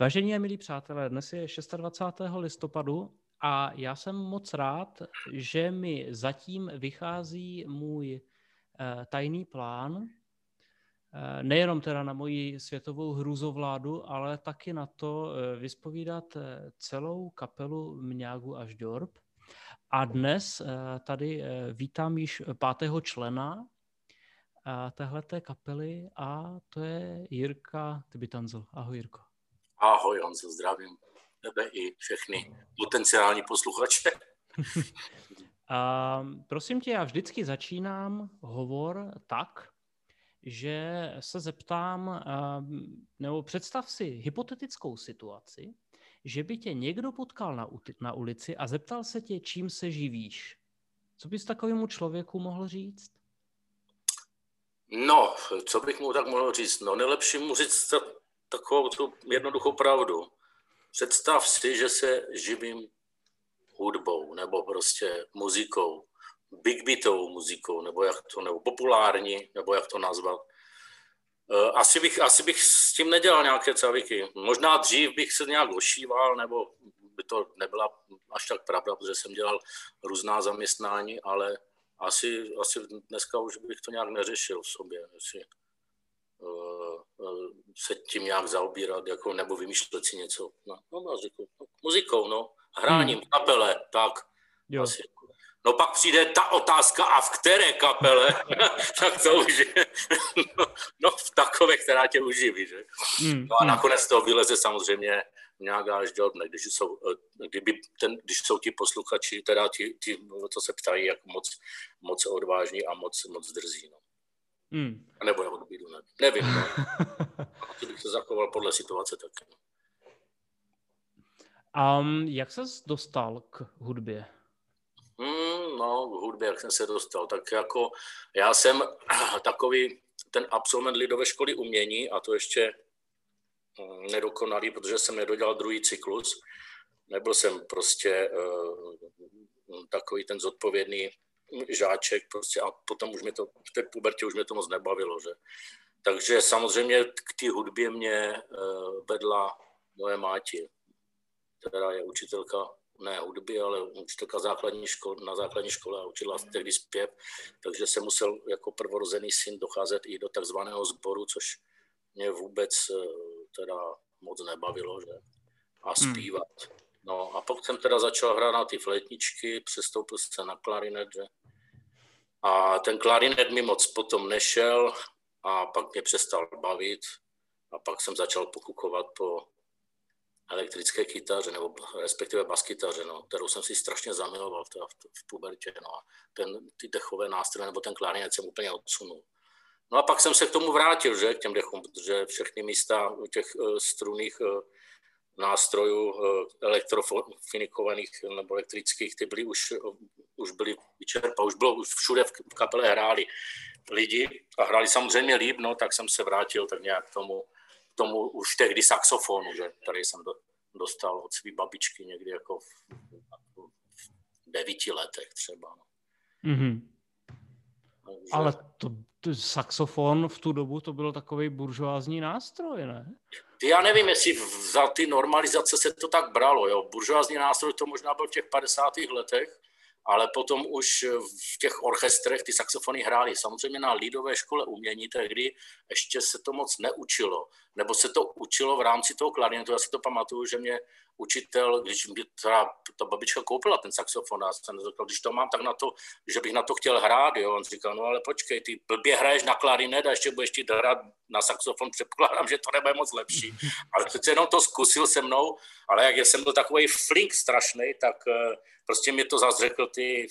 Vážení a milí přátelé, dnes je 26. listopadu a já jsem moc rád, že mi zatím vychází můj eh, tajný plán, eh, nejenom teda na moji světovou hrůzovládu, ale taky na to eh, vyspovídat celou kapelu Mňágu až Dorp. A dnes tady vítám již pátého člena téhleté kapely a to je Jirka Tybitanzl. Ahoj Jirko. Ahoj Honzo, zdravím tebe i všechny potenciální posluchače. A prosím tě, já vždycky začínám hovor tak, že se zeptám, nebo představ si hypotetickou situaci, že by tě někdo potkal na, na ulici a zeptal se tě, čím se živíš. Co bys takovému člověku mohl říct? No, co bych mu tak mohl říct? No, nejlepší mu říct takovou tu jednoduchou pravdu. Představ si, že se živím hudbou nebo prostě muzikou, big beatovou muzikou, nebo jak to, nebo populární, nebo jak to nazvat. Eh, asi bych, asi bych s tím nedělal nějaké caviky. Možná dřív bych se nějak ošíval, nebo by to nebyla až tak pravda, protože jsem dělal různá zaměstnání, ale asi, asi dneska už bych to nějak neřešil v sobě. Jestli, uh, uh, se tím nějak zaobírat, jako, nebo vymýšlet si něco. No, no, no, řekl, no muzikou, no, hráním, hmm. kapele, tak. Jo. Asi. No pak přijde ta otázka, a v které kapele, tak to už je, no, no, v takové, která tě uživí, že? Hmm. No a hmm. nakonec to vyleze samozřejmě nějak až do dne, když jsou, eh, kdyby ten, když jsou ti posluchači, teda ti, ti, co se ptají, jak moc, moc odvážní a moc, moc drzí. No. Hmm. A nebo já odbídu, ne, nevím. No. bych se zachoval podle situace taky. Um, jak ses dostal k hudbě? Hmm, no, k hudbě, jak jsem se dostal, tak jako já jsem takový ten absolvent lidové školy umění a to ještě hm, nedokonalý, protože jsem nedodělal druhý cyklus. Nebyl jsem prostě uh, takový ten zodpovědný žáček prostě a potom už mě to, v té pubertě už mě to moc nebavilo, že. Takže samozřejmě k té hudbě mě uh, vedla moje máti, která je učitelka ne hudby, ale učitelka základní škol, na základní škole a učila tehdy zpěv, takže jsem musel jako prvorozený syn docházet i do takzvaného sboru, což mě vůbec uh, teda moc nebavilo, že? A hmm. zpívat. No a pokud jsem teda začal hrát na ty flétničky, přestoupil jsem na klarinet, že? A ten klarinet mi moc potom nešel a pak mě přestal bavit a pak jsem začal pokukovat po elektrické kytaře, nebo respektive baskytaře, no, kterou jsem si strašně zamiloval v, v, pubertě. No, a ten, ty dechové nástroje nebo ten klarinet jsem úplně odsunul. No a pak jsem se k tomu vrátil, že, k těm dechům, protože všechny místa těch uh, struných uh, nástrojů uh, elektrofinikovaných nebo elektrických, ty byly už, uh, už byly vyčerpa, už bylo, už všude v, kapele hráli lidi a hráli samozřejmě líp, no, tak jsem se vrátil tak nějak k tomu, k tomu už tehdy saxofonu, že, který jsem do, dostal od své babičky někdy jako v, v devíti letech třeba. No. Mm-hmm. Takže... Ale to, saxofon v tu dobu to byl takový buržoázní nástroj, ne? Já nevím, jestli za ty normalizace se to tak bralo. Jo. Buržoázní nástroj to možná byl v těch 50. letech, ale potom už v těch orchestrech ty saxofony hrály. Samozřejmě na lidové škole umění tehdy ještě se to moc neučilo, nebo se to učilo v rámci toho klarinetu. Já si to pamatuju, že mě učitel, když mi teda ta babička koupila ten saxofon, a jsem řekl, když to mám, tak na to, že bych na to chtěl hrát, jo. On říkal, no ale počkej, ty blbě hraješ na klarinet a ještě budeš ti hrát na saxofon, předpokládám, že to nebude moc lepší. Ale přece jenom to zkusil se mnou, ale jak jsem byl takový flink strašný, tak eh, prostě mi to zase řekl, ty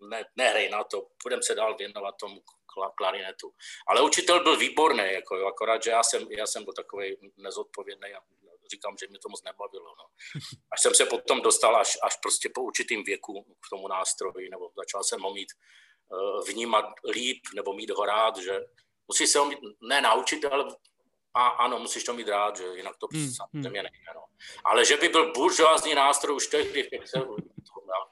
ne, nehrej na to, budeme se dál věnovat tomu klarinetu. Ale učitel byl výborný, jako, akorát, že já jsem, já jsem byl takový nezodpovědný a říkám, že mě to moc nebavilo. No. Až jsem se potom dostal až, až prostě po určitým věku k tomu nástroji, nebo začal jsem ho mít uh, vnímat líp, nebo mít ho rád, že musí se ho mít, ne naučit, ale a ano, musíš to mít rád, že jinak to hmm, samozřejmě hmm. nejde. No. Ale že by byl buržoázní nástroj už tehdy, jak se,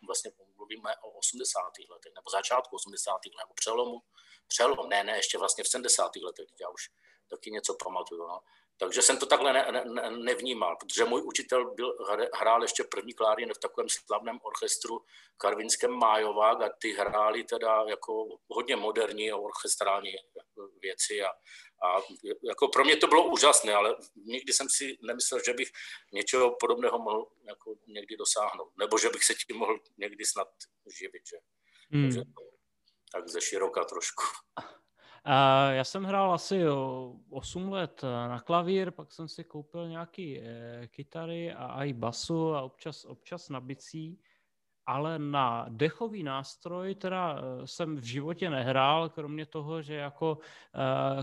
vlastně mluvíme o 80. letech, nebo začátku 80. let, nebo přelomu, přelom, ne, ne, ještě vlastně v 70. letech, já už taky něco pamatuju, no. Takže jsem to takhle ne, ne, nevnímal, protože můj učitel byl, hrál ještě první klárin v takovém slavném orchestru Karvinském Májovák a ty hráli teda jako hodně moderní a orchestrální věci a, a jako pro mě to bylo úžasné, ale nikdy jsem si nemyslel, že bych něčeho podobného mohl jako někdy dosáhnout, nebo že bych se tím mohl někdy snad živit, že? Hmm. Takže tak ze široka trošku. Já jsem hrál asi 8 let na klavír, pak jsem si koupil nějaký e, kytary a i basu a občas, občas na bicí, ale na dechový nástroj teda e, jsem v životě nehrál, kromě toho, že jako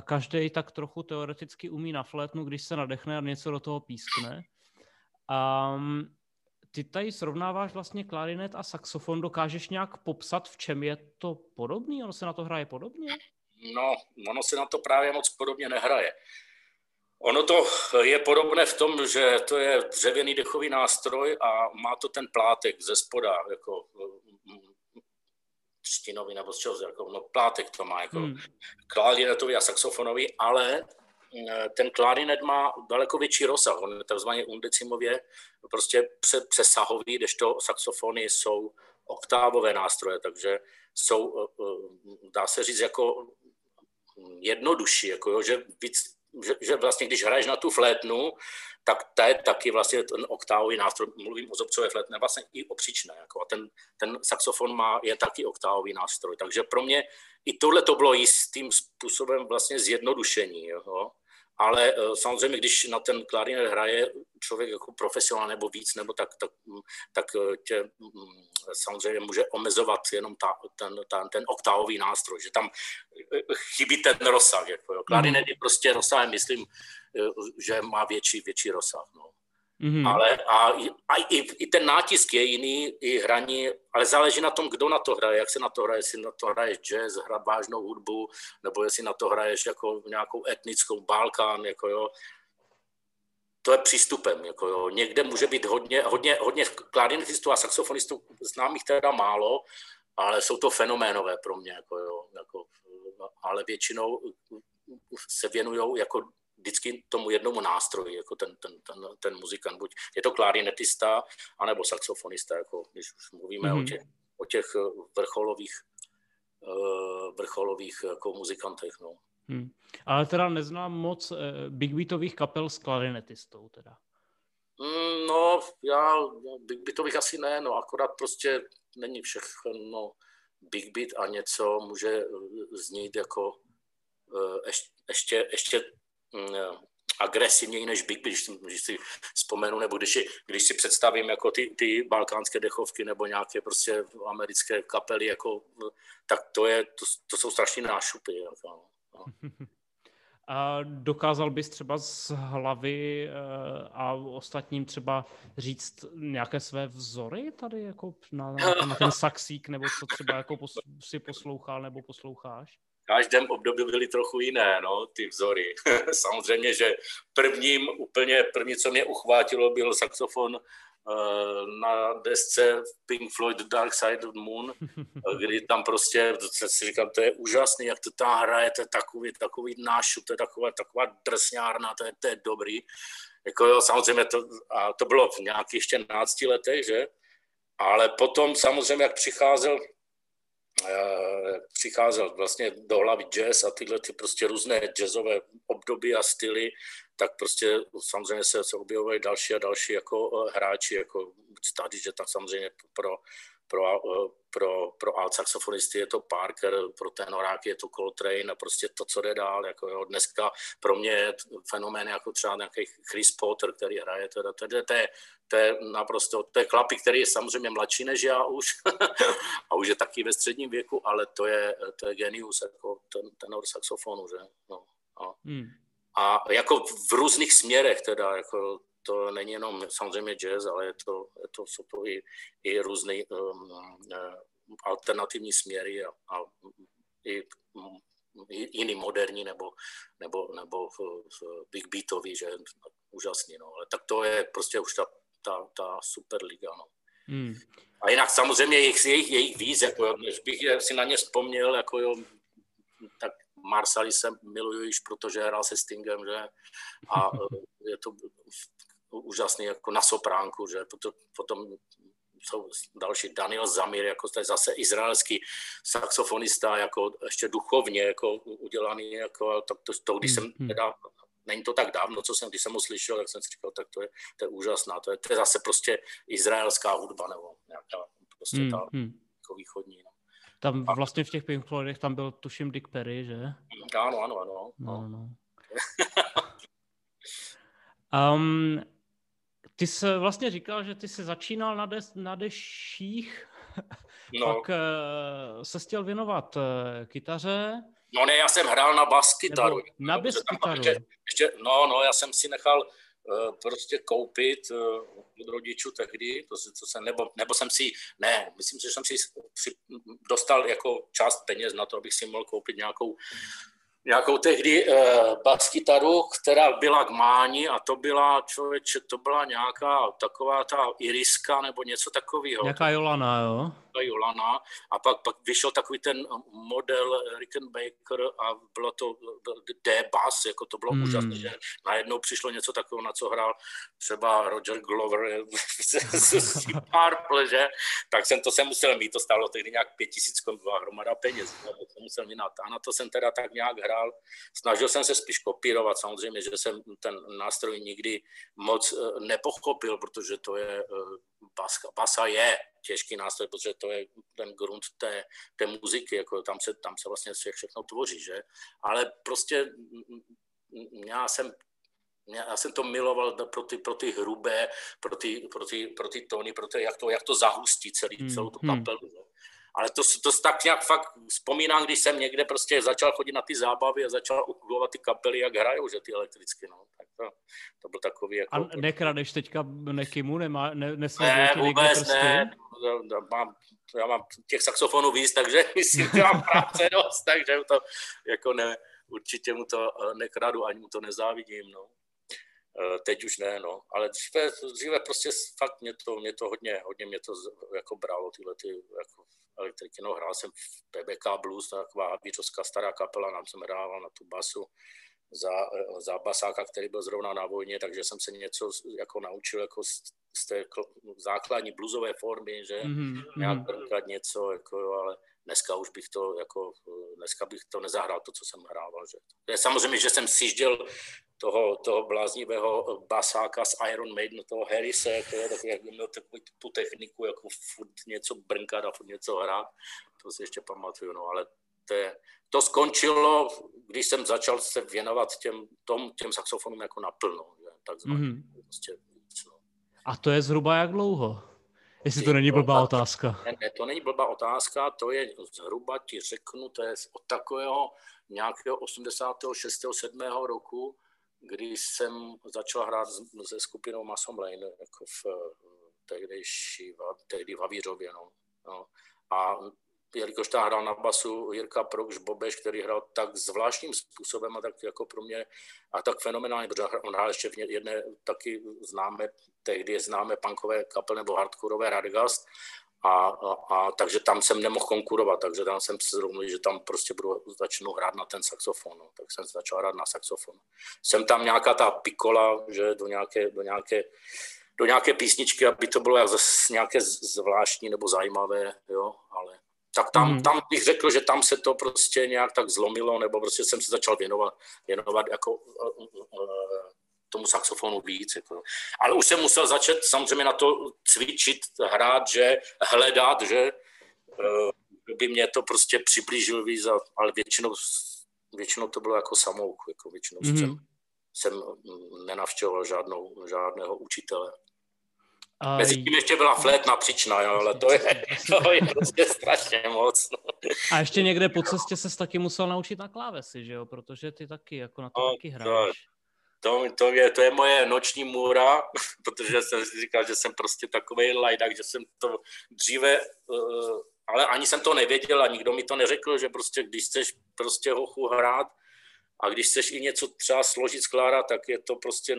každý tak trochu teoreticky umí na flétnu, když se nadechne a něco do toho pískne. Um, ty tady srovnáváš vlastně klarinet a saxofon. Dokážeš nějak popsat, v čem je to podobný? Ono se na to hraje podobně? No, ono se na to právě moc podobně nehraje. Ono to je podobné v tom, že to je dřevěný dechový nástroj a má to ten plátek ze spoda, jako štinový nebo z čeho, jako, no plátek to má, jako hmm. klarinetový a saxofonový, ale Eh, ten klarinet má daleko větší rozsah, on je takzvaně undecimově prostě přesahový, kdežto saxofony jsou oktávové nástroje, takže jsou, eh, eh, dá se říct, jako jednodušší, jako jo, že, víc, že, že vlastně když hraješ na tu flétnu, tak to je taky vlastně ten oktávový nástroj, mluvím o zobcové flétne, vlastně i opříčné, jako. A ten, ten saxofon má, je taky oktávový nástroj, takže pro mě i tohle to bylo jistým způsobem vlastně zjednodušení, jo ale eh, samozřejmě, když na ten klarinet hraje člověk jako profesionál nebo víc, nebo tak, tak, tak eh, tě mm, samozřejmě může omezovat jenom ta, ten, ta, ten oktávový nástroj, že tam eh, chybí ten rozsah. Jako, Klarinet je prostě rozsah, myslím, že má větší, větší rozsah. No. Mm-hmm. Ale a, a i, i ten nátisk je jiný, i hraní, ale záleží na tom, kdo na to hraje, jak se na to hraje, jestli na to hraješ jazz, hra vážnou hudbu, nebo jestli na to hraješ jako nějakou etnickou Balkán, jako jo. To je přístupem, jako jo. Někde může být hodně, hodně, hodně klarinetistů a saxofonistů, známých teda málo, ale jsou to fenoménové pro mě, jako jo. Jako, ale většinou se věnují jako vždycky tomu jednomu nástroji, jako ten, ten, ten, ten muzikant, buď je to klarinetista, anebo saxofonista, jako když už mluvíme mm-hmm. o, mhm. těch, o těch eh, vrcholových, uh, vrcholových jako muzikantech. No. Hmm. Ale teda neznám moc uh, big beatových kapel s klarinetistou teda. Mm, no, já big beatových asi ne, no akorát prostě není všechno big beat a něco může znít jako ještě, ještě eh, agresivněji než Big když, když si vzpomenu, nebo když, když si představím jako ty, ty balkánské dechovky nebo nějaké prostě americké kapely, jako, tak to, je, to, to jsou strašné nášupy. Jako, no. A dokázal bys třeba z hlavy eh, a ostatním třeba říct nějaké své vzory tady jako na, na ten saxík, nebo co třeba jako pos, si poslouchal nebo posloucháš? Každém období byly trochu jiné, no, ty vzory. Samozřejmě, že prvním, úplně první, co mě uchvátilo, byl saxofon uh, na desce Pink Floyd Dark Side of the Moon, kdy tam prostě, si říkám, to je úžasný, jak to ta hraje, to je takový, takový nášup, to je taková, taková drsňárna, to je, to je dobrý. Jako jo, samozřejmě to, a to bylo v nějakých ještě 12 letech, že? Ale potom samozřejmě, jak přicházel Eh, přicházel vlastně do hlavy jazz a tyhle ty prostě různé jazzové období a styly, tak prostě samozřejmě se, se objevovaly další a další jako eh, hráči, jako tady, že tak samozřejmě pro, pro, eh, pro, pro alt saxofonisty je to Parker, pro tenoráky je to Coltrane a prostě to, co jde dál. Jako jo, dneska pro mě je fenomén jako třeba nějaký Chris Potter, který hraje, teda, to, to, je, to je naprosto, to je chlapík, který je samozřejmě mladší než já už a už je taky ve středním věku, ale to je, to je genius, jako ten tenor saxofonu, že? No, a, hmm. a jako v různých směrech teda, jako to není jenom samozřejmě jazz, ale je to, je to, jsou to i, i různé um, uh, alternativní směry a, a i, i jiný moderní nebo, nebo, nebo big beatový, že úžasný, no. Ale tak to je prostě už ta, ta, ta super liga, no. Hmm. A jinak samozřejmě jejich, jejich, jejich víc, jako, než bych si na ně vzpomněl, jako jo, tak Marsalise miluju již, protože hrál se Stingem, že? A je to úžasný jako na sopránku, že? Potom jsou další Daniel Zamir, jako to je zase izraelský saxofonista, jako ještě duchovně jako udělaný, jako, to, to, to když jsem hmm. teda není to tak dávno, co jsem, když jsem ho slyšel, tak jsem si říkal, tak to je, to je úžasná, to je, to je zase prostě izraelská hudba, nebo nějaká prostě hmm, ta hmm. jako východní. No. Tam vlastně v těch Pink Floydech tam byl, tuším, Dick Perry, že? Ano, ano, ano. No, no. um, ty jsi vlastně říkal, že ty jsi začínal na, des, na deších, no. pak uh, se chtěl věnovat uh, kytaře. No ne, já jsem hrál na bas kytaru. na bas kytaru. Ještě, ještě, no, no, já jsem si nechal uh, prostě koupit uh, od rodičů tehdy, to, to jsem, nebo, nebo jsem si, ne, myslím si, že jsem si dostal jako část peněz na to, abych si mohl koupit nějakou nějakou tehdy uh, eh, baskytaru, která byla k máni a to byla, člověče, to byla nějaká taková ta iriska nebo něco takového. Nějaká Jolana, jo? Jolana a pak, pak vyšel takový ten model Rickenbacker a bylo to D-bass, jako to bylo hmm. úžasné, že najednou přišlo něco takového, na co hrál třeba Roger Glover z Purple, že? Tak jsem to jsem musel mít, to stálo tehdy nějak pět tisíc byla hromada peněz, to jsem musel mít a na to jsem teda tak nějak hrál. Snažil jsem se spíš kopírovat, samozřejmě, že jsem ten nástroj nikdy moc eh, nepochopil, protože to je baska. Basa je těžký nástroj, protože to je ten grunt té, té muziky, jako tam se, tam se vlastně všechno tvoří, že? Ale prostě já jsem já jsem to miloval pro ty, pro ty hrubé, pro ty, pro ty, pro ty tóny, pro to, jak to, jak to zahustí celý, hmm, celou tu hmm. kapelu. Hmm. Ale to, to tak nějak fakt vzpomínám, když jsem někde prostě začal chodit na ty zábavy a začal ukulovat ty kapely, jak hrajou, že ty elektricky, no. Tak to, byl takový jako... A nekradeš teďka nekymu, nemá, ne, ne vůbec ne, mám, já mám těch saxofonů víc, takže myslím, že mám práce dost, takže to jako ne, určitě mu to eh, nekradu, ani mu to nezávidím, no. Eh, teď už ne, no. Ale dříve, dříve prostě fakt mě to, mě to hodně, hodně mě to jako bralo, tyhle ty jako elektriky. No, hrál jsem v PBK Blues, taková víčovská stará kapela, nám jsem hrával na tu basu za, za basáka, který byl zrovna na vojně, takže jsem se něco jako naučil jako z, z té základní bluesové formy, že mm-hmm. nějak něco, jako, ale dneska už bych to jako, dneska bych to nezahrál, to, co jsem hrával. Že. Je samozřejmě, že jsem sižděl toho, toho bláznivého basáka z Iron Maiden, toho Harrise, je takový, jak měl takový tu techniku, jako furt něco brnkat a furt něco hrát, to si ještě pamatuju, no, ale to, je, to skončilo, když jsem začal se věnovat těm, tom, těm saxofonům jako naplno, že, takzvaně. Mm-hmm. Prostě, no. A to je zhruba jak dlouho? Jestli to není blbá otázka. Ne, ne, to není blbá otázka, to je zhruba, ti řeknu, to je od takového nějakého 86. 7. roku, kdy jsem začal hrát se skupinou Masom Lane, jako v tehdejší, tehdy v Avířově, no. no. A jelikož tam hrál na basu Jirka Prokš Bobeš, který hrál tak zvláštním způsobem a tak jako pro mě a tak fenomenálně, protože on hrál ještě v jedné taky známé, tehdy známé punkové kapel nebo hardcoreové Radgast a, a, a, takže tam jsem nemohl konkurovat, takže tam jsem si zrozumil, že tam prostě budu začnu hrát na ten saxofon, no. tak jsem začal hrát na saxofon. Jsem tam nějaká ta pikola, že do nějaké, do nějaké, do nějaké písničky, aby to bylo jak nějaké zvláštní nebo zajímavé, jo, ale tak tam, mm. tam bych řekl, že tam se to prostě nějak tak zlomilo, nebo prostě jsem se začal věnovat, věnovat jako uh, uh, tomu saxofonu víc. Jako. Ale už jsem musel začít samozřejmě na to cvičit, hrát, že hledat, že uh, by mě to prostě přiblížil víc, ale většinou, většinou to bylo jako samouk, jako většinou mm. jsem, jsem nenavštěvoval žádnou, žádného učitele. A... Mezi tím ještě byla flétna příčna, jo, ale to je, to je prostě strašně moc. A ještě někde po cestě se taky musel naučit na klávesy, že jo? Protože ty taky jako na to no, taky hraješ. To, to, je, to je moje noční můra, protože jsem si říkal, že jsem prostě takový lajdak, že jsem to dříve, uh, ale ani jsem to nevěděl a nikdo mi to neřekl, že prostě když chceš prostě hochu hrát a když chceš i něco třeba složit skládat, tak je to prostě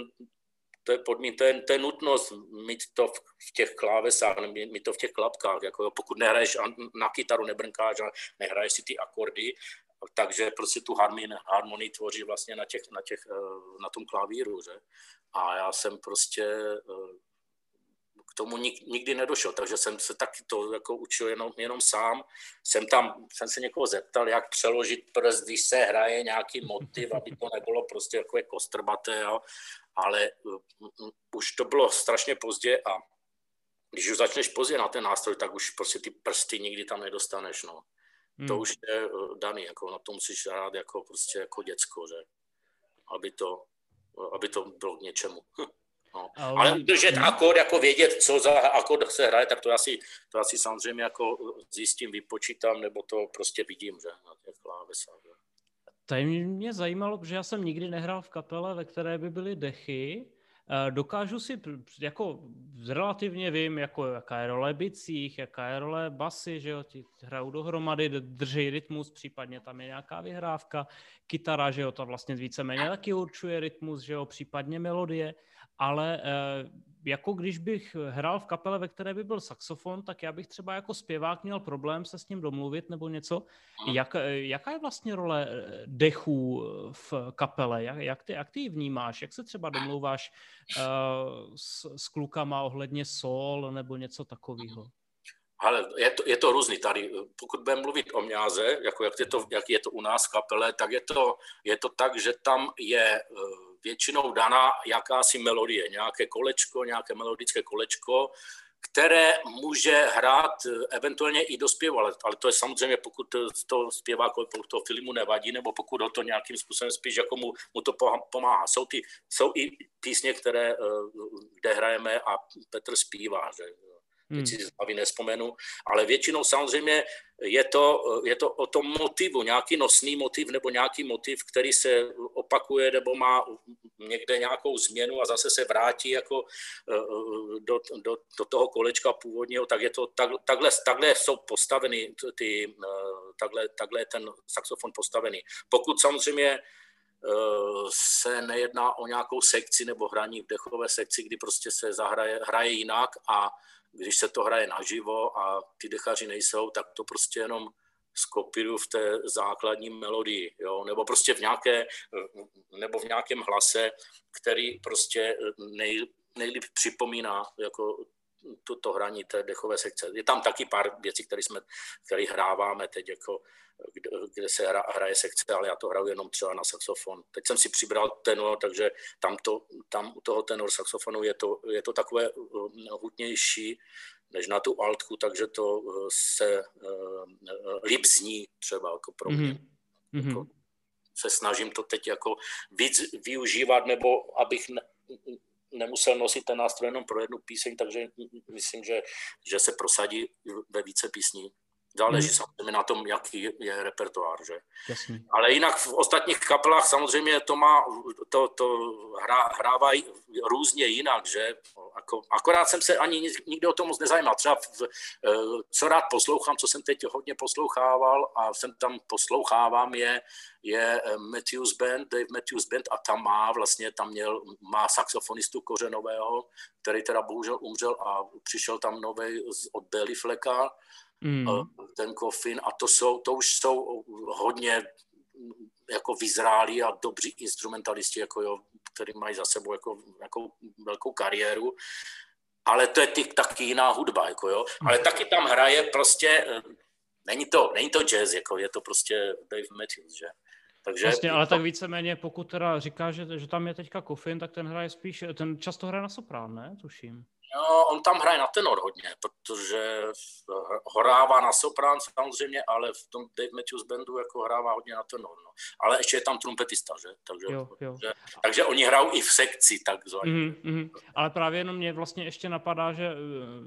to je podmín, to je, to je nutnost mít to v, v těch klávesách, mít to v těch klapkách. Jako pokud nehraješ na kytaru, nebrnkáš a nehraješ si ty akordy, takže prostě tu harmonii, harmonii tvoří vlastně na, těch, na, těch, na tom klavíru, že? A já jsem prostě k tomu nikdy nedošel, takže jsem se taky to jako učil jenom, jenom sám. Jsem tam, jsem se někoho zeptal, jak přeložit prst, když se hraje nějaký motiv, aby to nebylo prostě jako je kostrbaté, jo. Ale uh, už to bylo strašně pozdě a když už začneš pozdě na ten nástroj, tak už prostě ty prsty nikdy tam nedostaneš, no. Hmm. To už je uh, daný, jako na to musíš hrát jako prostě jako děcko, že? Aby to, aby to bylo k něčemu. No. Ale, ale udržet akord, jako vědět, co za akord se hraje, tak to asi, to asi samozřejmě jako zjistím, vypočítám, nebo to prostě vidím, že na těch klávesách. Tady mě zajímalo, že já jsem nikdy nehrál v kapele, ve které by byly dechy. Eh, dokážu si, jako relativně vím, jako jaká je role bicích, jaká je role basy, že jo, ti hrajou dohromady, drží rytmus, případně tam je nějaká vyhrávka, kytara, že jo, to vlastně víceméně taky určuje rytmus, že jo, případně melodie ale eh, jako když bych hrál v kapele, ve které by byl saxofon, tak já bych třeba jako zpěvák měl problém se s ním domluvit nebo něco. Jak, eh, jaká je vlastně role eh, dechů v kapele? Jak, jak, ty, jak ty ji vnímáš? Jak se třeba domlouváš uh, s, s klukama ohledně sol nebo něco takového? Ale je to, je to různý tady. Pokud budeme mluvit o mňáze, jako jak je to, jak je to u nás v kapele, tak je to, je to tak, že tam je uh, většinou daná jakási melodie, nějaké kolečko, nějaké melodické kolečko, které může hrát eh, eventuálně i dospěv, ale, to je samozřejmě, pokud to zpěvákovi pokud toho filmu nevadí, nebo pokud ho to nějakým způsobem spíš jako mu, mu to pomáhá. Jsou, ty, jsou i písně, které, eh, kde hrajeme a Petr zpívá, že teď si z nespomenu, ale většinou samozřejmě je to, je to o tom motivu, nějaký nosný motiv nebo nějaký motiv, který se opakuje nebo má někde nějakou změnu a zase se vrátí jako eh, do, do, do toho kolečka původního, tak je to tak, takhle, takhle jsou postaveny ty, eh, takhle, takhle je ten saxofon postavený. Pokud samozřejmě eh, se nejedná o nějakou sekci nebo hraní v dechové sekci, kdy prostě se zahraje, hraje jinak a když se to hraje naživo a ty dechaři nejsou, tak to prostě jenom skopíruju v té základní melodii, jo? nebo prostě v nějaké, nebo v nějakém hlase, který prostě nej, nejlíp připomíná jako to, to hraní té dechové sekce. Je tam taky pár věcí, které jsme, které hráváme teď, jako, kde, kde se hra, hraje sekce, ale já to hraju jenom třeba na saxofon. Teď jsem si přibral tenor, takže tam, to, tam u toho tenor saxofonu je to, je to takové uh, hutnější než na tu altku, takže to uh, se uh, líp zní třeba jako pro mě. Mm-hmm. Jako, se snažím to teď jako víc využívat, nebo abych ne, nemusel nosit ten nástroj jenom pro jednu píseň, takže myslím, že, že se prosadí ve více písní. Záleží hmm. samozřejmě na tom, jaký je repertoár, že? Ale jinak v ostatních kapelách samozřejmě to má, to, to hra, hrávají různě jinak, že? Ako, akorát jsem se ani nikdy o tom moc nezajímal. Třeba v, eh, co rád poslouchám, co jsem teď hodně poslouchával a jsem tam poslouchávám, je, je eh, Matthews Band, Dave Matthews Band a tam má vlastně, tam měl, má saxofonistu kořenového, který teda bohužel umřel a přišel tam nový od Belly Fleka, mm. ten Coffin a to, jsou, to už jsou hodně jako vyzrálí a dobří instrumentalisti, jako jo, který mají za sebou jako, jako velkou kariéru. Ale to je ty, taky jiná hudba, jako jo. Ale mm. taky tam hraje prostě, eh, není to, není to jazz, jako je to prostě Dave Matthews, že? Takže vlastně, ale to... tak víceméně, pokud teda říká, že, že tam je teďka Kofin, tak ten hraje spíš, ten často hraje na soprán, ne? Tuším. No, on tam hraje na tenor hodně, protože hrává na soprán samozřejmě, ale v tom Dave Matthews bandu jako hrává hodně na tenor. No. Ale ještě je tam trumpetista, že? Takže, jo, jo. Že, takže oni hrajou i v sekci takzvaně. Mm, mm. Ale právě jenom mě vlastně ještě napadá, že eh,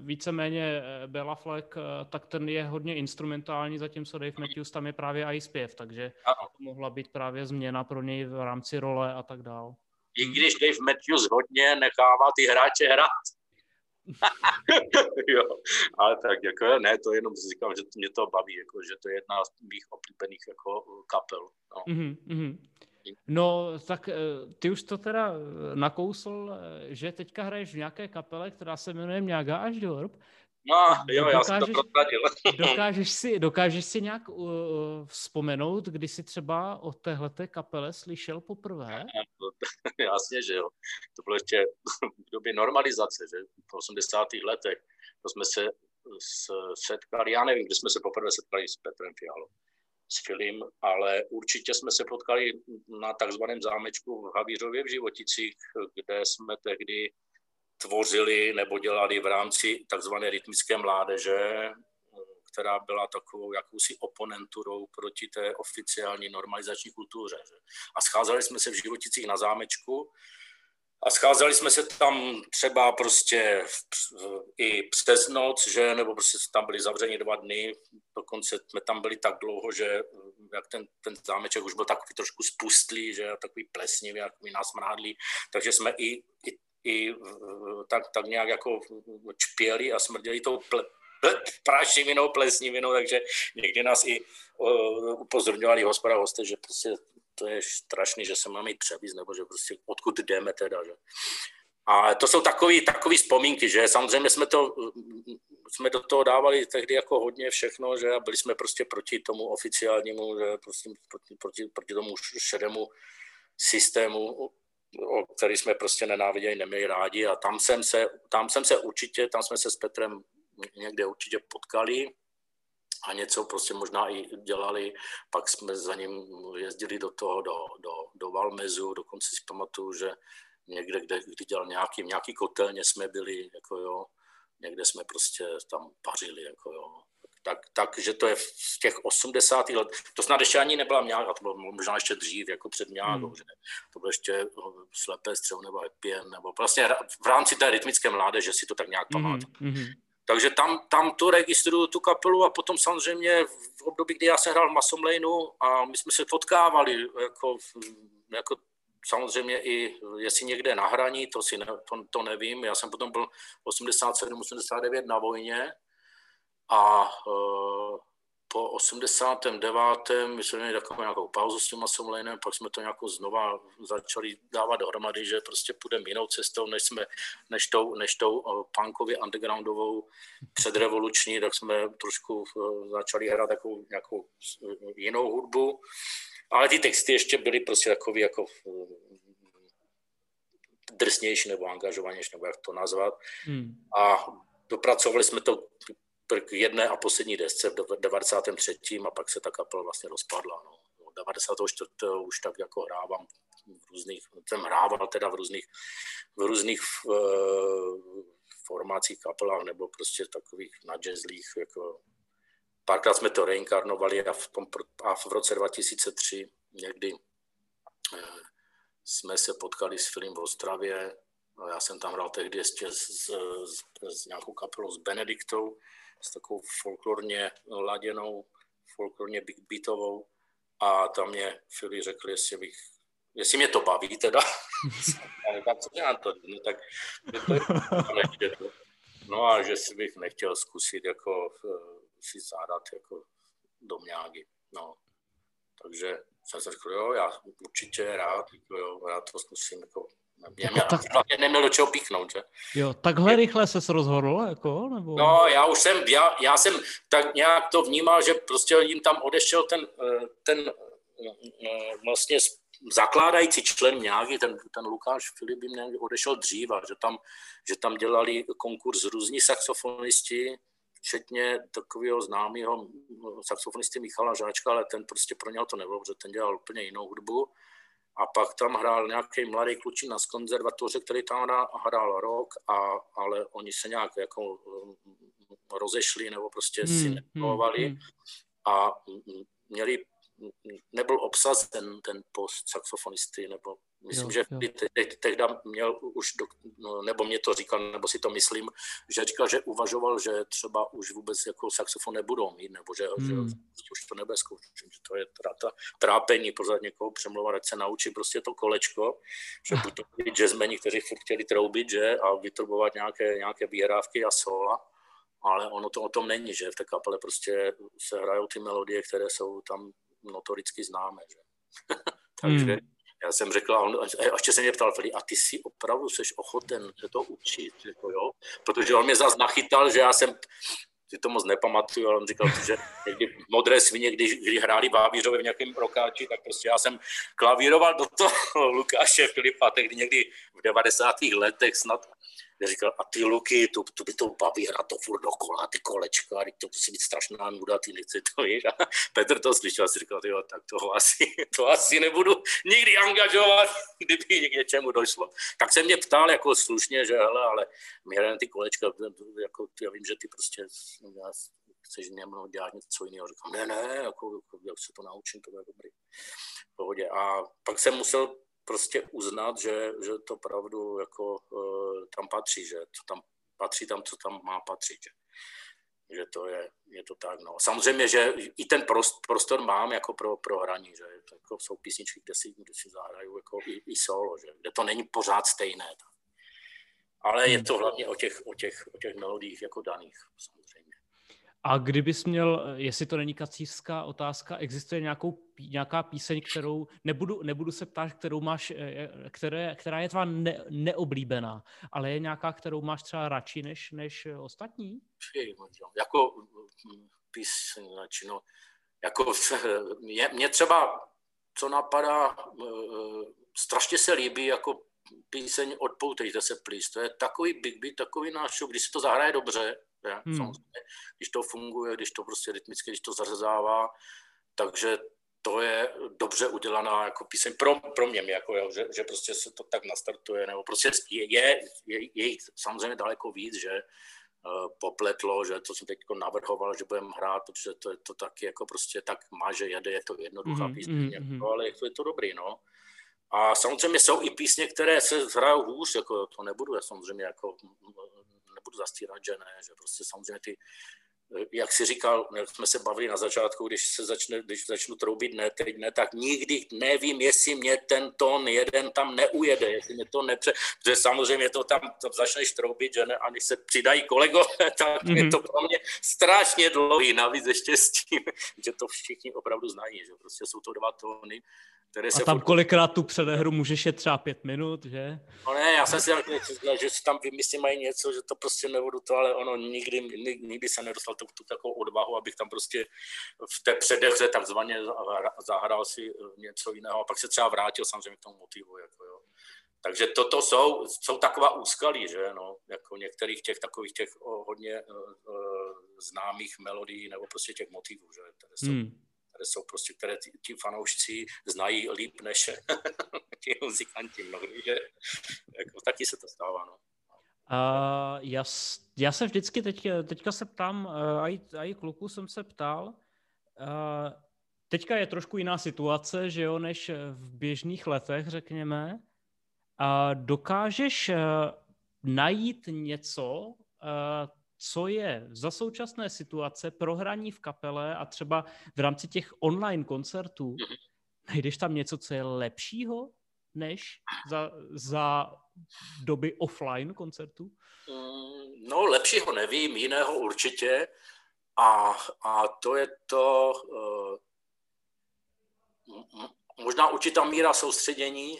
víceméně eh, Bela Fleck, eh, tak ten je hodně instrumentální, zatímco Dave Matthews tam je právě i zpěv, takže ano. to mohla být právě změna pro něj v rámci role a tak dál. I když Dave Matthews hodně nechává ty hráče hrát. jo, ale tak jako ne, to jenom říkám, že mě to baví, jako, že to je jedna z mých oblíbených jako kapel. No. Mm-hmm. No, tak eh, ty už to teda nakousl, eh, že teďka hraješ v nějaké kapele, která se jmenuje Mňaga až Dorb. No, jo, já jsem to protadil. dokážeš, si, dokážeš si nějak uh, vzpomenout, kdy jsi třeba o téhleté kapele slyšel poprvé? Jasně, že jo. To bylo ještě v době normalizace, že v 80. letech. To jsme se setkali, já nevím, kdy jsme se poprvé setkali s Petrem Fialou s Filim, ale určitě jsme se potkali na takzvaném zámečku v Havířově v Životicích, kde jsme tehdy tvořili nebo dělali v rámci takzvané rytmické mládeže, která byla takovou jakousi oponenturou proti té oficiální normalizační kultuře. A scházeli jsme se v Životicích na zámečku a scházeli jsme se tam třeba prostě i přes noc, že, nebo prostě tam byli zavřeni dva dny, dokonce jsme tam byli tak dlouho, že jak ten, ten zámeček už byl takový trošku spustlý, že takový plesnivý, takový násmrádlý, takže jsme i, i, i tak, tak nějak jako čpěli a smrděli tou ple, prášivinou, plesnivinou, takže někdy nás i uh, upozorňovali hospoda hosté, že prostě to je strašný, že se máme jít převíz, nebo že prostě odkud jdeme teda, že. A to jsou takové takový vzpomínky, že samozřejmě jsme to, jsme do toho dávali tehdy jako hodně všechno, že byli jsme prostě proti tomu oficiálnímu, že prostě proti, proti, proti tomu šedému systému, o který jsme prostě nenáviděli, neměli rádi a tam jsem se, tam jsem se určitě, tam jsme se s Petrem někde určitě potkali, a něco prostě možná i dělali. Pak jsme za ním jezdili do toho, do, do, do Valmezu, dokonce si pamatuju, že někde, kde, kdy dělal nějaký, nějaký kotelně jsme byli, jako jo, někde jsme prostě tam pařili, jako jo. Tak, takže to je v těch 80. let, to snad ještě ani nebyla mňága, to bylo možná ještě dřív, jako před mňágou, hmm. že to bylo ještě slepé střevo nebo epien, nebo vlastně v rámci té rytmické mládeže si to tak nějak hmm, pamatuju. Hmm. Takže tam, tam to registruju, tu kapelu a potom samozřejmě v období, kdy já jsem hrál v Masomlejnu a my jsme se potkávali, jako, jako samozřejmě i jestli někde na hraní, to, si ne, to, to nevím. Já jsem potom byl 87, 89 na vojně a uh, po 89. my jsme měli takovou nějakou pauzu s tím Masomlejnem, pak jsme to nějak znova začali dávat dohromady, že prostě půjdeme jinou cestou, než, jsme, než tou, než tou uh, punkově undergroundovou předrevoluční, tak jsme trošku uh, začali hrát takovou nějakou jinou hudbu. Ale ty texty ještě byly prostě takový jako drsnější nebo angažovanější, nebo jak to nazvat. Hmm. A dopracovali jsme to k jedné a poslední desce v 93. a pak se ta kapela vlastně rozpadla. No. 94. už tak jako hrávám v různých, jsem hrával teda v různých, v různých uh, formacích kapelách nebo prostě takových nadjazzlých, jako párkrát jsme to reinkarnovali a v, tom, a v roce 2003 někdy uh, jsme se potkali s filmem v Ostravě. Já jsem tam hrál tehdy ještě s, s, s nějakou kapelou s Benediktou s takovou folklorně laděnou, folklorně beatovou a tam mě Fili řekl, jestli bych jestli mě to baví teda. tak co dělám to? No, tak to, no a že si bych nechtěl zkusit jako eh, si zádat jako domňágy. No. Takže jsem se řekl, jo, já určitě rád, jako jo, rád to zkusím jako mě, jako tak... hlavně neměl do čeho píchnout, že? Jo, takhle rychle se rozhodl, jako? Nebo... No, já už jsem, já, já jsem tak nějak to vnímal, že prostě jim tam odešel ten, eh, ten eh, vlastně zakládající člen nějaký, ten, ten Lukáš Filip jim odešel dřív a že tam, že tam dělali konkurs různí saxofonisti, včetně takového známého saxofonisty Michala Žáčka, ale ten prostě pro něho to nebylo, protože ten dělal úplně jinou hudbu a pak tam hrál nějaký mladý klučina z konzervatoře, který tam hrál rok, a, ale oni se nějak jako mm, rozešli nebo prostě hmm, si hmm, hmm. a měli, nebyl obsazen ten post saxofonisty nebo Myslím, jo, že jo. Te, tehdy měl už, do, no, nebo mě to říkal, nebo si to myslím, že říkal, že uvažoval, že třeba už vůbec jako saxofon nebudou mít, nebo že, hmm. že už to nebude zkoušet, že to je ta trápení pořád někoho přemlouvat, ať se naučí prostě to kolečko, že buď to byli jazzmeni, kteří furt chtěli troubit, že, a vytrubovat nějaké, nějaké výhrávky a sola, ale ono to o tom není, že v té kapele prostě se hrajou ty melodie, které jsou tam notoricky známé, že. Takže hmm Já jsem řekl, a, on, a ještě se mě ptal, a ty si opravdu jsi ochoten se to učit, jako jo? protože on mě zase nachytal, že já jsem si to moc nepamatuju, ale on říkal, že někdy Modré svině, když, když hráli Bávířové v nějakém rokáči, tak prostě já jsem klavíroval do toho Lukáše Filipa, tehdy někdy v 90. letech snad říkal, a ty luky, to, to by to baví hrát to furt dokola, ty kolečka, to musí být strašná nuda, ty nechci to, víš. A Petr to slyšel a si říkal, jo, tak to asi, to asi nebudu nikdy angažovat, kdyby k něčemu došlo. Tak se mě ptal jako slušně, že hele, ale my hrajeme ty kolečka, jako, já vím, že ty prostě, já, chceš mnou dělat něco jiného. Říkám, ne, ne, jako, jako, jak se to naučím, to bude dobrý. V pohodě. A pak jsem musel prostě uznat, že, že to pravdu jako uh, tam patří, že to tam patří tam, co tam má patřit. Že, že to je, je to tak. No. Samozřejmě, že i ten prostor mám jako pro, pro hraní, že jako jsou písničky, kde si, kde si zahraju jako i, i solo, že, kde to není pořád stejné. Tak. Ale je to hlavně o těch, o těch, o těch melodích jako daných. Samozřejmě. A kdybys měl, jestli to není kacířská otázka, existuje nějakou, nějaká píseň, kterou, nebudu, nebudu se ptát, kterou máš, eh, které, která je tvá ne, neoblíbená, ale je nějaká, kterou máš třeba radši než, než ostatní? Jako hm, píseň no, jako mě, mě třeba, co napadá, eh, strašně se líbí jako píseň Odpoutejte se, please. To je takový big beat, takový náš když se to zahraje dobře, je, hmm. samozřejmě, když to funguje, když to prostě rytmicky, když to zařezává, takže to je dobře udělaná jako píseň pro, pro mě, jako, jo, že, že, prostě se to tak nastartuje, nebo prostě je, je, je, je samozřejmě daleko víc, že uh, popletlo, že to jsem teď navrhoval, že budeme hrát, protože to je to taky jako prostě tak má, že jede, je to jednoduchá mm, píseň, mm, jako, mm. ale je to, je to dobrý, no. A samozřejmě jsou i písně, které se hrajou hůř, jako to nebudu já samozřejmě jako nebudu zastírat, že ne, že prostě samozřejmě ty, jak si říkal, jak jsme se bavili na začátku, když se začne, když začnu troubit ne, teď ne, tak nikdy nevím, jestli mě ten tón jeden tam neujede, jestli mě to nepře... Protože samozřejmě to tam, tam začneš troubit, že ne, a když se přidají kolegové, tak mm-hmm. je mhm. to pro mě strašně dlouhý, navíc ještě s tím, že to všichni opravdu znají, že prostě jsou to dva tóny které se... A tam furt... kolikrát tu předehru můžeš je třeba pět minut, že? No ne, já jsem si myslel, že si tam vymyslím mají něco, že to prostě nebudu to, ale ono nikdy, nikdy se nedostal tu, tu takovou odvahu, abych tam prostě v té předehře takzvaně zahrál si něco jiného a pak se třeba vrátil samozřejmě k tomu motivu, jako jo. Takže toto jsou, jsou taková úskalí, že no, jako některých těch takových těch hodně uh, známých melodií nebo prostě těch motivů, že, které jsou hmm které jsou prostě, které ti, ti fanoušci znají líp než ti muzikanti mnohdy, že jako, taky se to stává, no. Uh, já, já se vždycky teď, teďka se ptám, uh, a, i, kluku jsem se ptal, uh, teďka je trošku jiná situace, že jo, než v běžných letech, řekněme. A dokážeš uh, najít něco, uh, co je za současné situace pro hraní v kapele a třeba v rámci těch online koncertů, mhm. najdeš tam něco, co je lepšího než za, za doby offline koncertů? Mm, no, lepšího nevím, jiného určitě. A, a to je to uh, možná určitá míra soustředění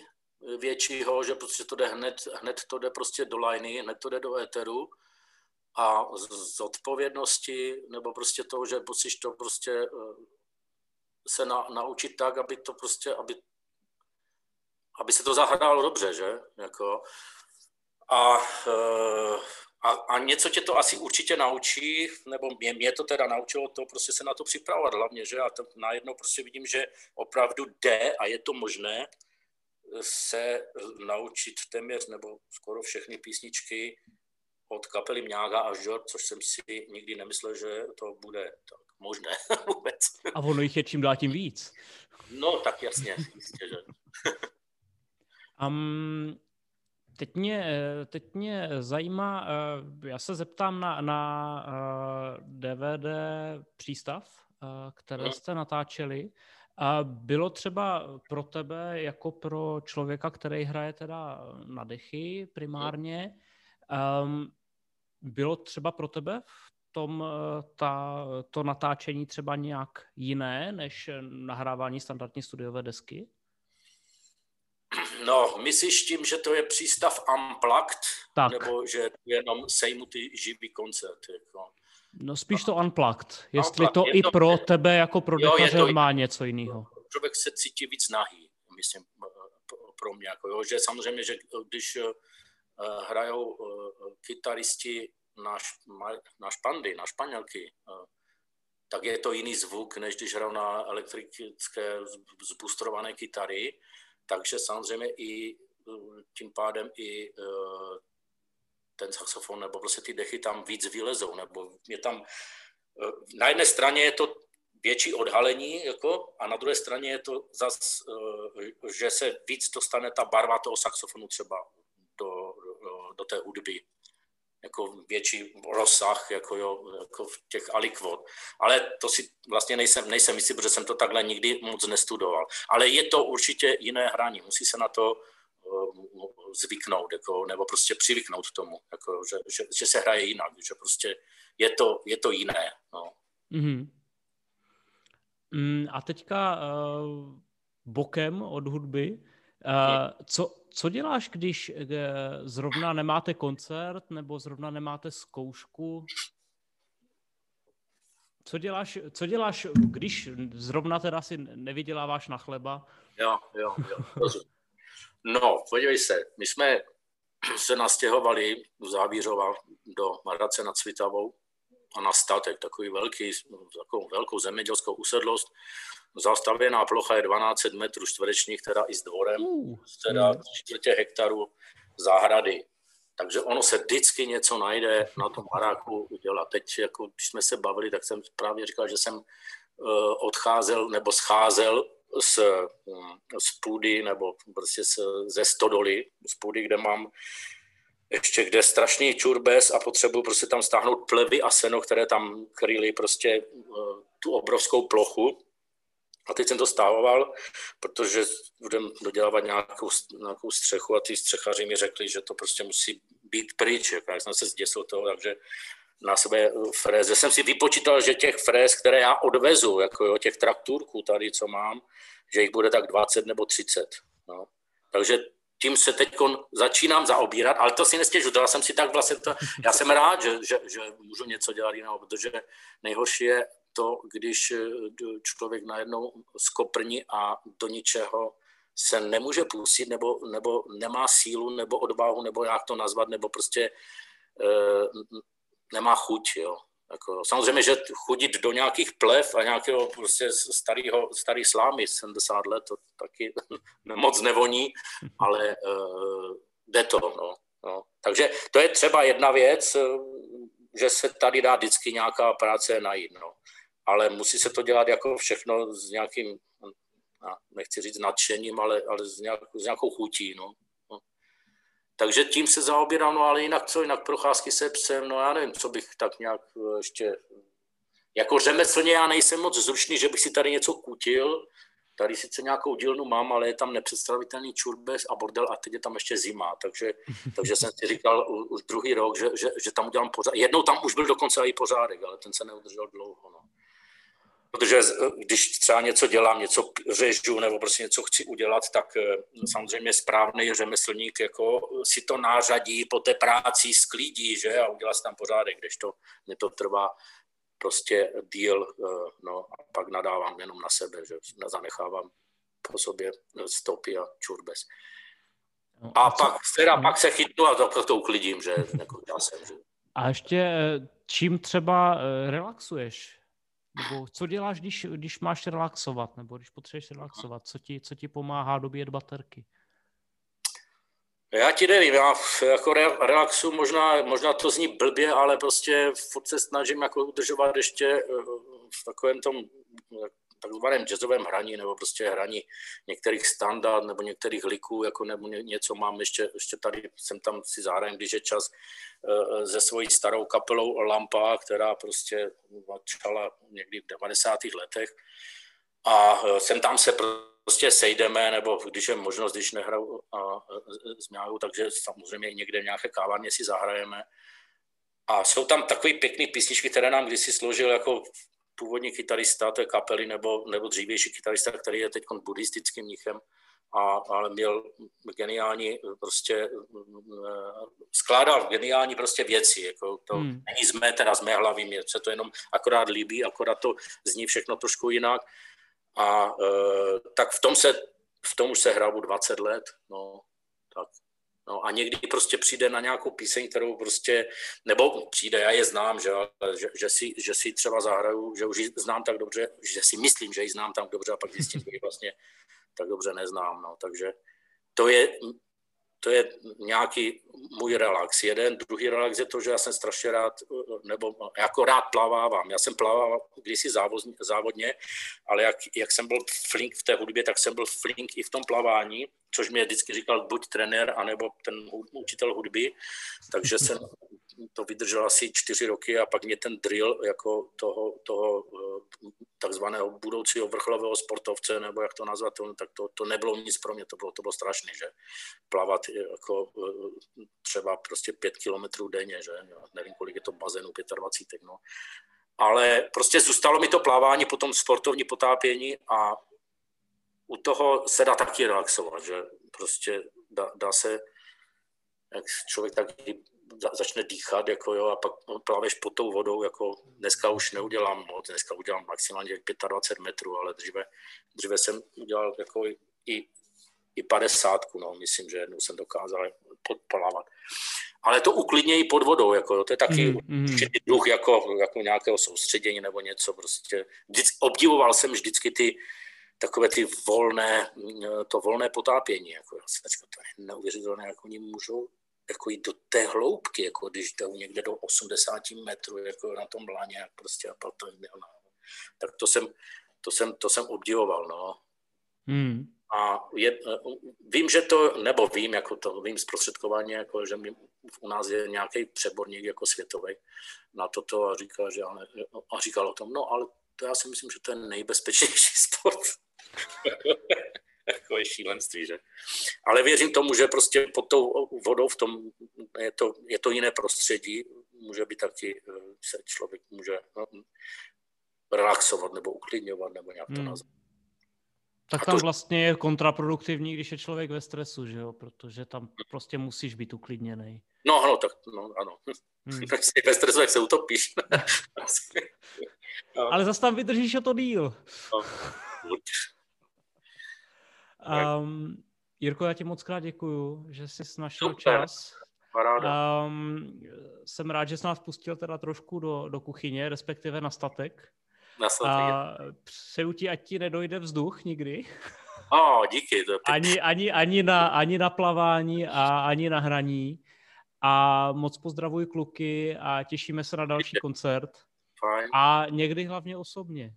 většího, že prostě to jde hned, hned to jde prostě do liney, hned to jde do éteru a z odpovědnosti, nebo prostě toho, že musíš to prostě eh, se na, naučit tak, aby to prostě, aby, aby se to zahrálo dobře, že? Jako, a, eh, a, a něco tě to asi určitě naučí, nebo mě, mě to teda naučilo to prostě se na to připravovat hlavně, že? A to najednou prostě vidím, že opravdu jde a je to možné se naučit téměř nebo skoro všechny písničky od kapely Mňága až Žor, což jsem si nikdy nemyslel, že to bude tak možné vůbec. A ono jich je čím dál tím víc. No, tak jasně, jistě, že. um, teď, mě, teď mě zajímá, eh, já se zeptám na, na DVD eh, přístav, eh, které mhm. jste natáčeli. A bylo třeba pro tebe, jako pro člověka, který hraje teda na dechy primárně, Um, bylo třeba pro tebe v tom eh, ta, to natáčení třeba nějak jiné než nahrávání standardní studiové desky? No, myslíš tím, že to je přístav Unplugged? Tak. Nebo že jenom sejmutý živý koncert? Jako? No spíš to Unplugged. Jestli to i to, pro tebe jako pro dekaře má něco jiného. Člověk se cítí víc nahý, myslím, pro mě. Jako, jo, že samozřejmě, že když hrajou uh, kytaristi na, na špandy, na španělky, uh, tak je to jiný zvuk, než když hrajou na elektrické zbustrované kytary. Takže samozřejmě i tím pádem i ten saxofon nebo prostě ty dechy tam víc vylezou, nebo je tam, na jedné straně je to větší odhalení, jako, a na druhé straně je to zas, že se víc dostane ta barva toho saxofonu třeba do, té hudby jako větší rozsah, jako, jo, jako v těch alikvot. Ale to si vlastně nejsem, nejsem jistý, protože jsem to takhle nikdy moc nestudoval. Ale je to určitě jiné hraní, musí se na to uh, zvyknout, jako, nebo prostě přivyknout tomu, jako, že, že, že se hraje jinak, že prostě je to, je to jiné. No. Mm-hmm. Mm, a teďka uh, bokem od hudby, co, co děláš, když uh, zrovna nemáte koncert nebo zrovna nemáte zkoušku? Co děláš, co děláš, když zrovna teda si nevyděláváš na chleba? Jo, jo, jo. No, podívej se, my jsme se nastěhovali v Závířova do Marace nad Svitavou a na statek, takový velký, takovou velkou zemědělskou usedlost. Zastavěná plocha je 12 metrů čtverečních, teda i s dvorem, uh, teda čtvrtě hektarů zahrady. Takže ono se vždycky něco najde na tom baráku udělat. Teď, jako, když jsme se bavili, tak jsem právě říkal, že jsem uh, odcházel nebo scházel z, z půdy nebo prostě z, ze stodoly, z půdy, kde mám ještě kde strašný čurbes a potřebuji prostě tam stáhnout plevy a seno, které tam kryly prostě eh, tu obrovskou plochu. A teď jsem to stávoval, protože budeme dodělávat nějakou, nějakou střechu a ty střechaři mi řekli, že to prostě musí být pryč. Jako já jsem se zděsil toho, takže na sebe fréze. Jsem si vypočítal, že těch fréz, které já odvezu, jako jo, těch traktůrků tady, co mám, že jich bude tak 20 nebo 30. No. Takže tím se teď začínám zaobírat, ale to si nestěžu, dala jsem si tak vlastně to, já jsem rád, že, že, že můžu něco dělat jiného, protože nejhorší je to, když eh, člověk najednou skoprní a do ničeho se nemůže pustit, nebo, nebo nemá sílu, nebo odvahu, nebo jak to nazvat, nebo prostě e, nemá chuť, jo. Jako, samozřejmě, že chodit do nějakých plev a nějakého prostě starého, starý slámy, 70 let, to taky moc nevoní, ale uh, jde to. No, no. Takže to je třeba jedna věc, eh, že se tady dá vždycky nějaká práce najít. No. Ale musí se to dělat jako všechno s nějakým, nechci říct nadšením, ale, ale s, nějak, s nějakou chutí. No. Takže tím se zaobírám, no ale jinak co, jinak procházky se psem, no já nevím, co bych tak nějak eh, ještě, jako řemeslně já nejsem moc zručný, že bych si tady něco kutil, tady sice nějakou dílnu mám, ale je tam nepředstavitelný čurbes a bordel a teď je tam ještě zima, takže, takže jsem si říkal už druhý rok, že, že, že tam udělám pořádek. Jednou tam už byl dokonce i pořádek, ale ten se neudržel dlouho. No. Protože když třeba něco dělám, něco řežu nebo prostě něco chci udělat, tak eh, samozřejmě správný řemeslník jako si to nářadí po té práci sklídí, že a udělá si tam pořádek, když to mě to trvá prostě díl, eh, no a pak nadávám jenom na sebe, že zanechávám po sobě stopy a čurbes. No, a, pak, teda, pak se chytnu a to, to uklidím, že jako já jsem, že... A ještě eh, čím třeba relaxuješ? Nebo co děláš, když, když máš relaxovat, nebo když potřebuješ relaxovat? Co ti, co ti pomáhá dobíjet baterky? Já ti nevím, já jako re, relaxu, možná, možná to zní blbě, ale prostě furt se snažím jako udržovat ještě eh, v takovém tom takzvaném jazzovém hraní nebo prostě hraní některých standard nebo některých liků, jako nebo něco mám ještě, ještě tady, jsem tam si zahrajem, když je čas eh, se svojí starou kapelou Lampa, která prostě začala někdy v 90. letech a eh, sem tam se prostě sejdeme, nebo když je možnost, když nehraju a, změnou, takže samozřejmě někde v nějaké kávárně si zahrajeme. A jsou tam takové pěkné písničky, které nám kdysi složil jako původní kytarista té kapely nebo, nebo dřívější kytarista, který je teď buddhistickým mnichem a, ale měl geniální prostě, skládal geniální prostě věci, jako to hmm. není z mé, teda z mé hlavy, mě se to jenom akorát líbí, akorát to zní všechno trošku jinak a e, tak v tom se, v tom už se hrabu 20 let, no, tak. No a někdy prostě přijde na nějakou píseň, kterou prostě, nebo přijde, já je znám, že, že, že, si, že si třeba zahraju, že už ji znám tak dobře, že si myslím, že ji znám tak dobře a pak zjistím, že ji vlastně tak dobře neznám. No. Takže to je, to je nějaký můj relax. Jeden, druhý relax je to, že já jsem strašně rád, nebo jako rád plavávám. Já jsem plavával kdysi závodně, ale jak, jak jsem byl flink v té hudbě, tak jsem byl flink i v tom plavání, což mě vždycky říkal buď trenér, anebo ten učitel hudby. Takže jsem to vydržel asi čtyři roky a pak mě ten drill jako toho, toho eh, takzvaného budoucího vrcholového sportovce, nebo jak to nazvat, tak to, to nebylo nic pro mě, to bylo, to bylo strašné, že plavat jako eh, třeba prostě pět kilometrů denně, že Já nevím, kolik je to bazénů, 25, no. Ale prostě zůstalo mi to plavání, potom sportovní potápění a u toho se dá taky relaxovat, že prostě dá, dá se, jak člověk taky začne dýchat, jako jo, a pak pláveš pod tou vodou, jako dneska už neudělám moc, dneska udělám maximálně 25 metrů, ale dříve, dříve jsem udělal jako i, i 50, no, myslím, že jednou jsem dokázal podplavat. Ale to uklidněji pod vodou, jako, to je taky mm, mm. druh jako, jako nějakého soustředění nebo něco, prostě. Vždycky, obdivoval jsem vždycky ty, takové ty volné, to volné potápění, jako já jsem říkal, to je neuvěřitelné, jak oni můžou jako jít do té hloubky, jako když jdou někde do 80 metrů, jako na tom láně, jak prostě a to no. Tak to jsem, to jsem, to jsem obdivoval, no. Hmm. A je, vím, že to, nebo vím, jako to vím zprostředkování, jako, že mi, u nás je nějaký přeborník jako světový na toto a říkal, že ale, a říkal o tom, no ale to já si myslím, že to je nejbezpečnější sport. Je šílenství, že? Ale věřím tomu, že prostě pod tou vodou v tom je to, je to jiné prostředí, může být taky, eh, se člověk může no, relaxovat nebo uklidňovat, nebo nějak to hmm. nazvat. Tak tam to... vlastně je kontraproduktivní, když je člověk ve stresu, že jo? Protože tam prostě musíš být uklidněný. No, ano, tak, no, ano. Hmm. Ve stresu, jak se utopíš. no. Ale zase tam vydržíš o to díl. No. Um, Jirko, já ti moc krát děkuju, že jsi našel Super. čas. Um, jsem rád, že jsi nás pustil teda trošku do, do kuchyně, respektive na statek. Na statek. A přeju ti, ať ti nedojde vzduch nikdy. Oh, díky. To ani, ani, ani, na, ani na plavání a ani na hraní. A moc pozdravuji kluky a těšíme se na další koncert. Fajn. A někdy hlavně osobně.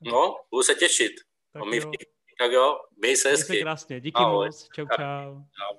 no, budu se těšit. Tak, jo. Tak jo, měj se hezky. Měj se krásně. Díky Ahoj. moc. Čau, čau. čau.